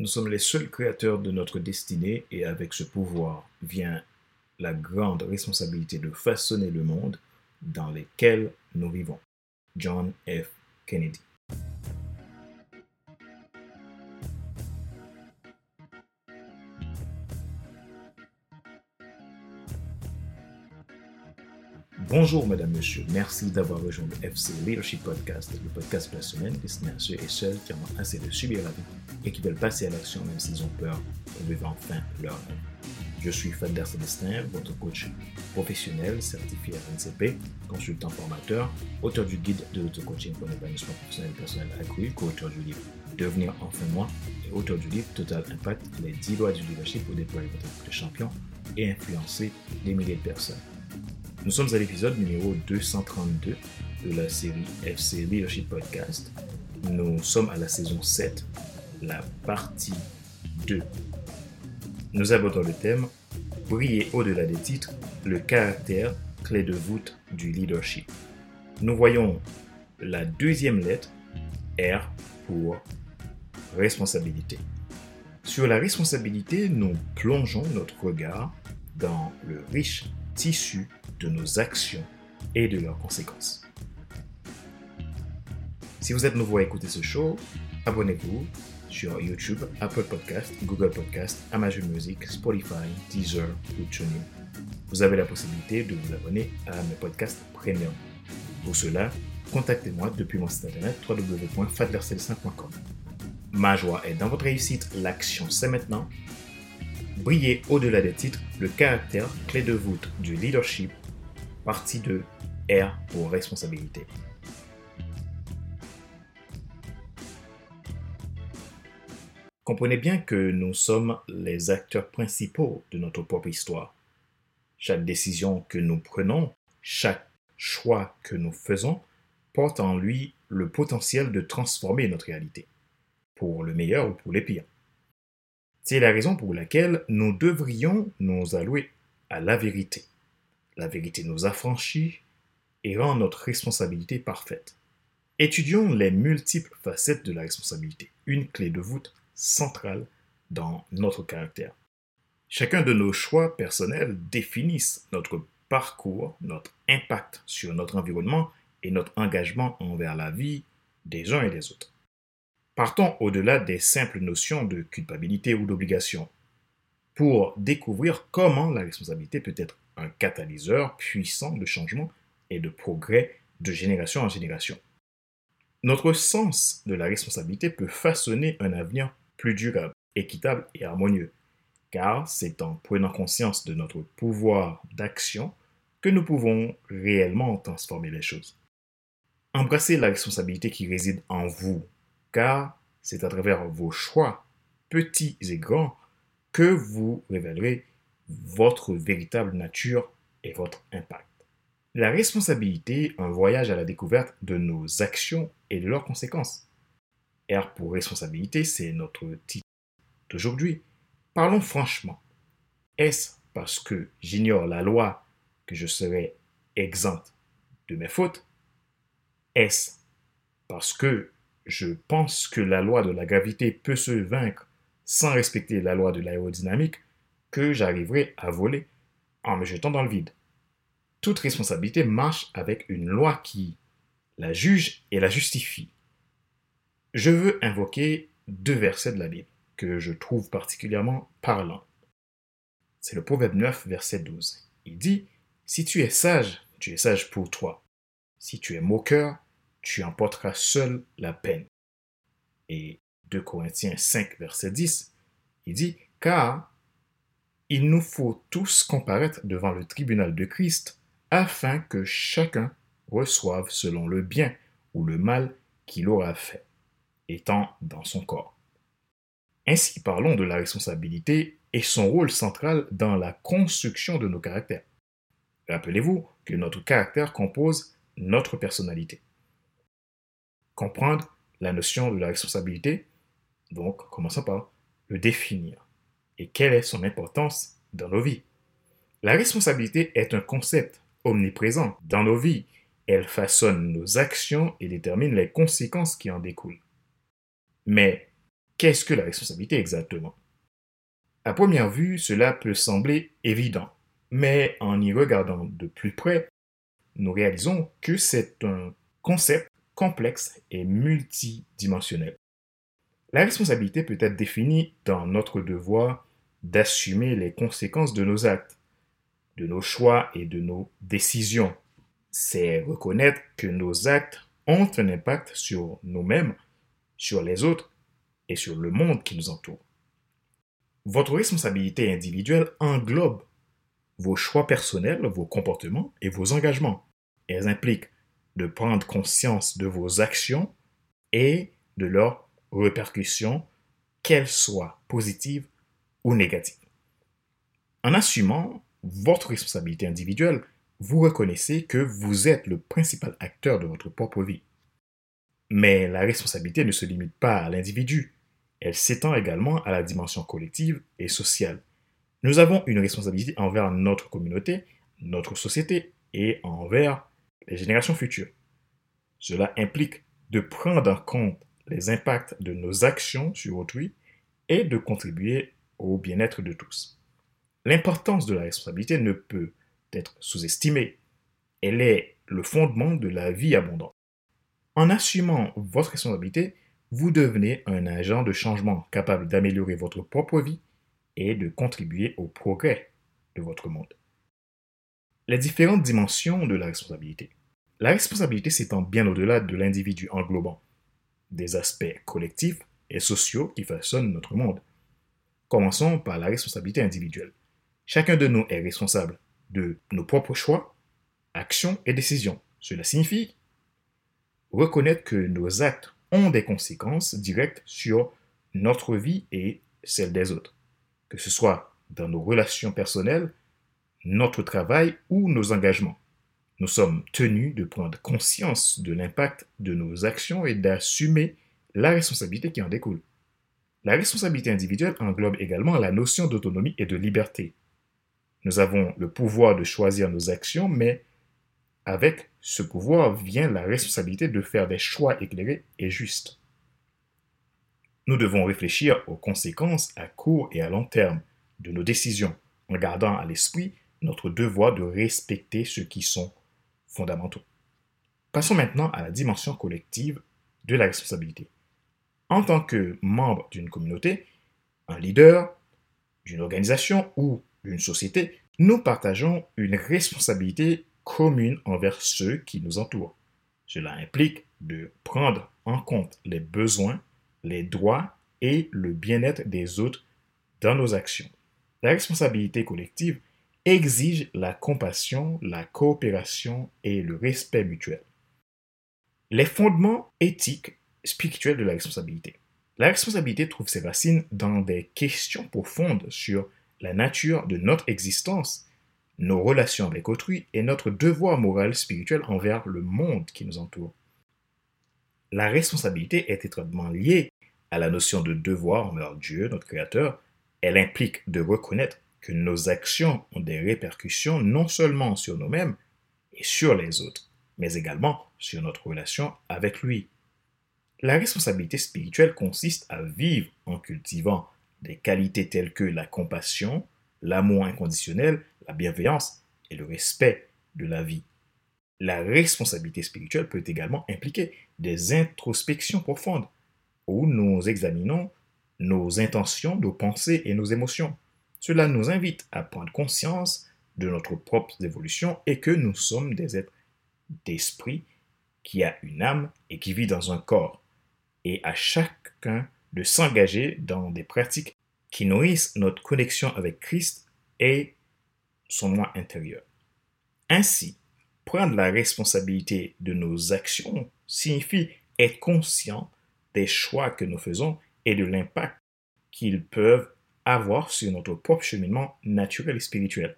Nous sommes les seuls créateurs de notre destinée et avec ce pouvoir vient la grande responsabilité de façonner le monde dans lequel nous vivons. John F. Kennedy. Bonjour, Madame, Monsieur. Merci d'avoir rejoint le FC Leadership Podcast, le podcast de la semaine destiné à ceux et celles qui ont assez de subir la vie et qui veulent passer à l'action même s'ils ont peur de vivre enfin leur rêve. Je suis Fader Célestin, votre coach professionnel certifié RNCP, consultant formateur, auteur du guide de l'auto-coaching pour l'épanouissement professionnel et personnel accru, co-auteur du livre Devenir enfin moi et auteur du livre Total Impact, les 10 lois du leadership pour déployer votre champion et influencer des milliers de personnes. Nous sommes à l'épisode numéro 232 de la série FC Leadership Podcast. Nous sommes à la saison 7, la partie 2. Nous abordons le thème Briller au-delà des titres, le caractère clé de voûte du leadership. Nous voyons la deuxième lettre, R, pour responsabilité. Sur la responsabilité, nous plongeons notre regard dans le riche tissu de nos actions et de leurs conséquences. Si vous êtes nouveau à écouter ce show, abonnez-vous sur YouTube, Apple Podcast, Google Podcast, Amazon Music, Spotify, Deezer ou TuneIn. Vous avez la possibilité de vous abonner à mes podcasts premium. Pour cela, contactez-moi depuis mon site internet www.fadlercel5.com. Ma joie est dans votre réussite, l'action c'est maintenant. Briller au-delà des titres, le caractère clé de voûte du leadership Partie 2. R pour responsabilité. Comprenez bien que nous sommes les acteurs principaux de notre propre histoire. Chaque décision que nous prenons, chaque choix que nous faisons, porte en lui le potentiel de transformer notre réalité, pour le meilleur ou pour le pire. C'est la raison pour laquelle nous devrions nous allouer à la vérité, la vérité nous affranchit et rend notre responsabilité parfaite. Étudions les multiples facettes de la responsabilité, une clé de voûte centrale dans notre caractère. Chacun de nos choix personnels définissent notre parcours, notre impact sur notre environnement et notre engagement envers la vie des uns et des autres. Partons au-delà des simples notions de culpabilité ou d'obligation pour découvrir comment la responsabilité peut être un catalyseur puissant de changement et de progrès de génération en génération. Notre sens de la responsabilité peut façonner un avenir plus durable, équitable et harmonieux, car c'est en prenant conscience de notre pouvoir d'action que nous pouvons réellement transformer les choses. Embrassez la responsabilité qui réside en vous, car c'est à travers vos choix, petits et grands, que vous révélerez votre véritable nature et votre impact. La responsabilité, un voyage à la découverte de nos actions et de leurs conséquences. R pour responsabilité, c'est notre titre d'aujourd'hui. Parlons franchement. Est-ce parce que j'ignore la loi que je serai exempt de mes fautes? Est-ce parce que je pense que la loi de la gravité peut se vaincre sans respecter la loi de l'aérodynamique que j'arriverai à voler en me jetant dans le vide? Toute responsabilité marche avec une loi qui la juge et la justifie. Je veux invoquer deux versets de la Bible que je trouve particulièrement parlants. C'est le Proverbe 9, verset 12. Il dit, Si tu es sage, tu es sage pour toi. Si tu es moqueur, tu emporteras seul la peine. Et 2 Corinthiens 5, verset 10, il dit, Car il nous faut tous comparaître devant le tribunal de Christ afin que chacun reçoive selon le bien ou le mal qu'il aura fait, étant dans son corps. Ainsi parlons de la responsabilité et son rôle central dans la construction de nos caractères. Rappelez-vous que notre caractère compose notre personnalité. Comprendre la notion de la responsabilité, donc commençons par le définir et quelle est son importance dans nos vies? La responsabilité est un concept omniprésent dans nos vies. Elle façonne nos actions et détermine les conséquences qui en découlent. Mais qu'est-ce que la responsabilité exactement? À première vue, cela peut sembler évident, mais en y regardant de plus près, nous réalisons que c'est un concept complexe et multidimensionnel. La responsabilité peut être définie dans notre devoir d'assumer les conséquences de nos actes, de nos choix et de nos décisions. C'est reconnaître que nos actes ont un impact sur nous-mêmes, sur les autres et sur le monde qui nous entoure. Votre responsabilité individuelle englobe vos choix personnels, vos comportements et vos engagements. Elles impliquent de prendre conscience de vos actions et de leurs répercussions, qu'elles soient positives ou négatives. En assumant votre responsabilité individuelle, vous reconnaissez que vous êtes le principal acteur de votre propre vie. Mais la responsabilité ne se limite pas à l'individu, elle s'étend également à la dimension collective et sociale. Nous avons une responsabilité envers notre communauté, notre société et envers les générations futures. Cela implique de prendre en compte les impacts de nos actions sur autrui et de contribuer au bien-être de tous. L'importance de la responsabilité ne peut être sous-estimée. Elle est le fondement de la vie abondante. En assumant votre responsabilité, vous devenez un agent de changement capable d'améliorer votre propre vie et de contribuer au progrès de votre monde. Les différentes dimensions de la responsabilité. La responsabilité s'étend bien au-delà de l'individu englobant des aspects collectifs et sociaux qui façonnent notre monde. Commençons par la responsabilité individuelle. Chacun de nous est responsable de nos propres choix, actions et décisions. Cela signifie reconnaître que nos actes ont des conséquences directes sur notre vie et celle des autres, que ce soit dans nos relations personnelles, notre travail ou nos engagements. Nous sommes tenus de prendre conscience de l'impact de nos actions et d'assumer la responsabilité qui en découle. La responsabilité individuelle englobe également la notion d'autonomie et de liberté. Nous avons le pouvoir de choisir nos actions, mais avec ce pouvoir vient la responsabilité de faire des choix éclairés et justes. Nous devons réfléchir aux conséquences à court et à long terme de nos décisions en gardant à l'esprit notre devoir de respecter ceux qui sont fondamentaux. Passons maintenant à la dimension collective de la responsabilité. En tant que membre d'une communauté, un leader, d'une organisation ou d'une société, nous partageons une responsabilité commune envers ceux qui nous entourent. Cela implique de prendre en compte les besoins, les droits et le bien-être des autres dans nos actions. La responsabilité collective exige la compassion, la coopération et le respect mutuel. Les fondements éthiques spirituels de la responsabilité. La responsabilité trouve ses racines dans des questions profondes sur la nature de notre existence nos relations avec autrui et notre devoir moral spirituel envers le monde qui nous entoure. La responsabilité est étroitement liée à la notion de devoir envers Dieu, notre Créateur. Elle implique de reconnaître que nos actions ont des répercussions non seulement sur nous-mêmes et sur les autres, mais également sur notre relation avec lui. La responsabilité spirituelle consiste à vivre en cultivant des qualités telles que la compassion, l'amour inconditionnel, la bienveillance et le respect de la vie. La responsabilité spirituelle peut également impliquer des introspections profondes où nous examinons nos intentions, nos pensées et nos émotions. Cela nous invite à prendre conscience de notre propre évolution et que nous sommes des êtres d'esprit qui a une âme et qui vit dans un corps, et à chacun de s'engager dans des pratiques qui nourrissent notre connexion avec Christ et son moi intérieur. Ainsi, prendre la responsabilité de nos actions signifie être conscient des choix que nous faisons et de l'impact qu'ils peuvent avoir sur notre propre cheminement naturel et spirituel.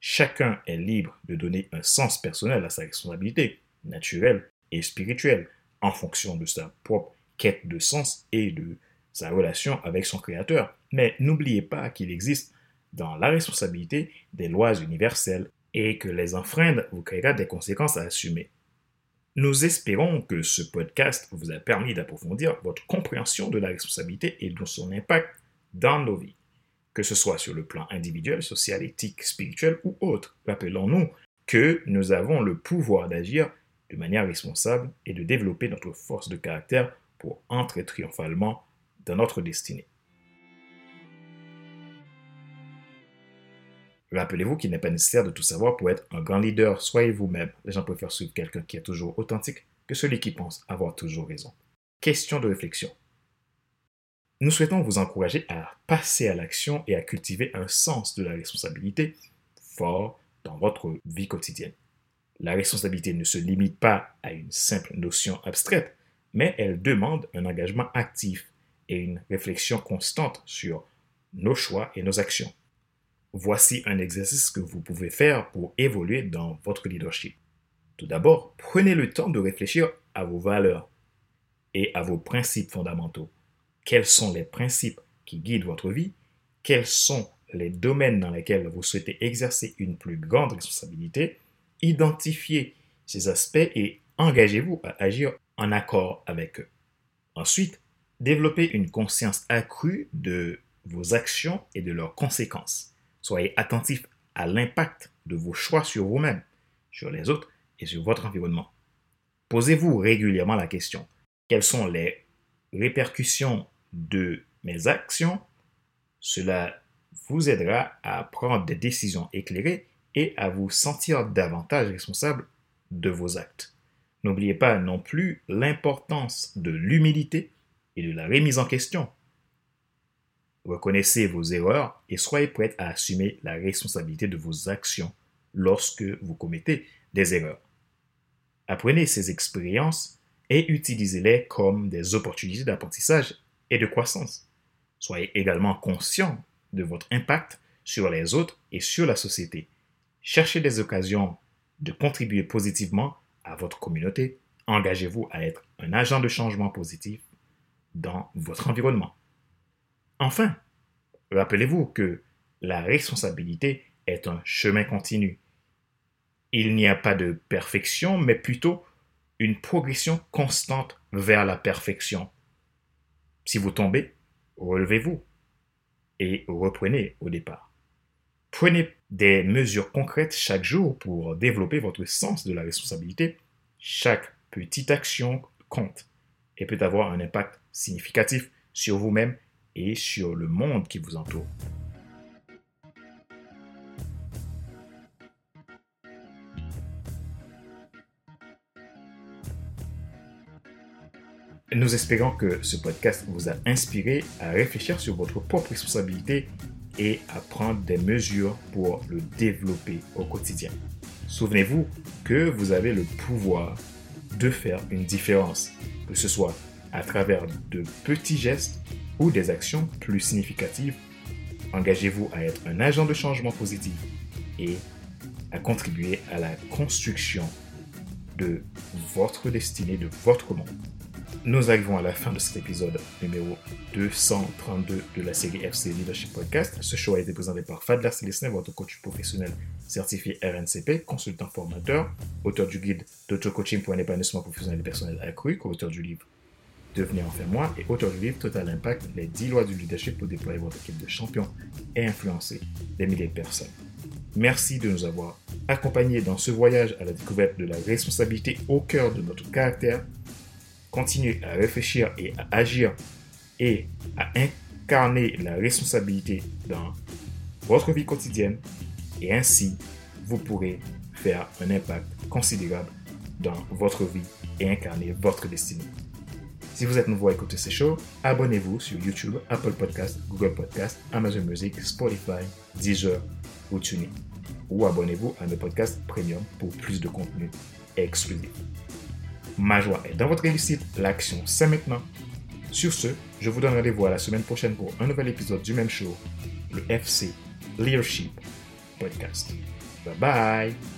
Chacun est libre de donner un sens personnel à sa responsabilité, naturelle et spirituelle, en fonction de sa propre quête de sens et de sa relation avec son Créateur. Mais n'oubliez pas qu'il existe dans la responsabilité des lois universelles et que les enfreindre vous créera des conséquences à assumer. Nous espérons que ce podcast vous a permis d'approfondir votre compréhension de la responsabilité et de son impact dans nos vies, que ce soit sur le plan individuel, social, éthique, spirituel ou autre. Rappelons-nous que nous avons le pouvoir d'agir de manière responsable et de développer notre force de caractère pour entrer triomphalement notre destinée. Rappelez-vous qu'il n'est pas nécessaire de tout savoir pour être un grand leader. Soyez vous-même. Les gens préfèrent suivre quelqu'un qui est toujours authentique que celui qui pense avoir toujours raison. Question de réflexion. Nous souhaitons vous encourager à passer à l'action et à cultiver un sens de la responsabilité fort dans votre vie quotidienne. La responsabilité ne se limite pas à une simple notion abstraite, mais elle demande un engagement actif et une réflexion constante sur nos choix et nos actions. Voici un exercice que vous pouvez faire pour évoluer dans votre leadership. Tout d'abord, prenez le temps de réfléchir à vos valeurs et à vos principes fondamentaux. Quels sont les principes qui guident votre vie? Quels sont les domaines dans lesquels vous souhaitez exercer une plus grande responsabilité? Identifiez ces aspects et engagez-vous à agir en accord avec eux. Ensuite, développez une conscience accrue de vos actions et de leurs conséquences. Soyez attentif à l'impact de vos choix sur vous-même, sur les autres et sur votre environnement. Posez-vous régulièrement la question, quelles sont les répercussions de mes actions? Cela vous aidera à prendre des décisions éclairées et à vous sentir davantage responsable de vos actes. N'oubliez pas non plus l'importance de l'humilité et de la remise en question Reconnaissez vos erreurs et soyez prêts à assumer la responsabilité de vos actions lorsque vous commettez des erreurs. Apprenez ces expériences et utilisez-les comme des opportunités d'apprentissage et de croissance. Soyez également conscient de votre impact sur les autres et sur la société. Cherchez des occasions de contribuer positivement à votre communauté. Engagez-vous à être un agent de changement positif dans votre environnement. Enfin, rappelez-vous que la responsabilité est un chemin continu. Il n'y a pas de perfection, mais plutôt une progression constante vers la perfection. Si vous tombez, relevez-vous et reprenez au départ. Prenez des mesures concrètes chaque jour pour développer votre sens de la responsabilité. Chaque petite action compte et peut avoir un impact significatif sur vous-même et sur le monde qui vous entoure. Nous espérons que ce podcast vous a inspiré à réfléchir sur votre propre responsabilité et à prendre des mesures pour le développer au quotidien. Souvenez-vous que vous avez le pouvoir de faire une différence, que ce soit à travers de petits gestes ou des actions plus significatives, engagez-vous à être un agent de changement positif et à contribuer à la construction de votre destinée, de votre monde. Nous arrivons à la fin de cet épisode numéro 232 de la série FC Leadership Podcast. Ce show a été présenté par Fadler Célestin, votre coach professionnel certifié RNCP, consultant formateur, auteur du guide d'auto-coaching pour un épanouissement professionnel et personnel accru, co-auteur du livre Devenir enfin moi et livre Total Impact, les 10 lois du leadership pour déployer votre équipe de champions et influencer des milliers de personnes. Merci de nous avoir accompagnés dans ce voyage à la découverte de la responsabilité au cœur de notre caractère. Continuez à réfléchir et à agir et à incarner la responsabilité dans votre vie quotidienne et ainsi vous pourrez faire un impact considérable dans votre vie et incarner votre destinée. Si vous êtes nouveau à écouter ces shows, abonnez-vous sur YouTube, Apple Podcast, Google Podcast, Amazon Music, Spotify, Deezer ou TuneIn. Ou abonnez-vous à mes podcasts premium pour plus de contenu exclusif. Ma joie est dans votre réussite, l'action c'est maintenant. Sur ce, je vous donne rendez-vous à la semaine prochaine pour un nouvel épisode du même show, le FC Leadership Podcast. Bye bye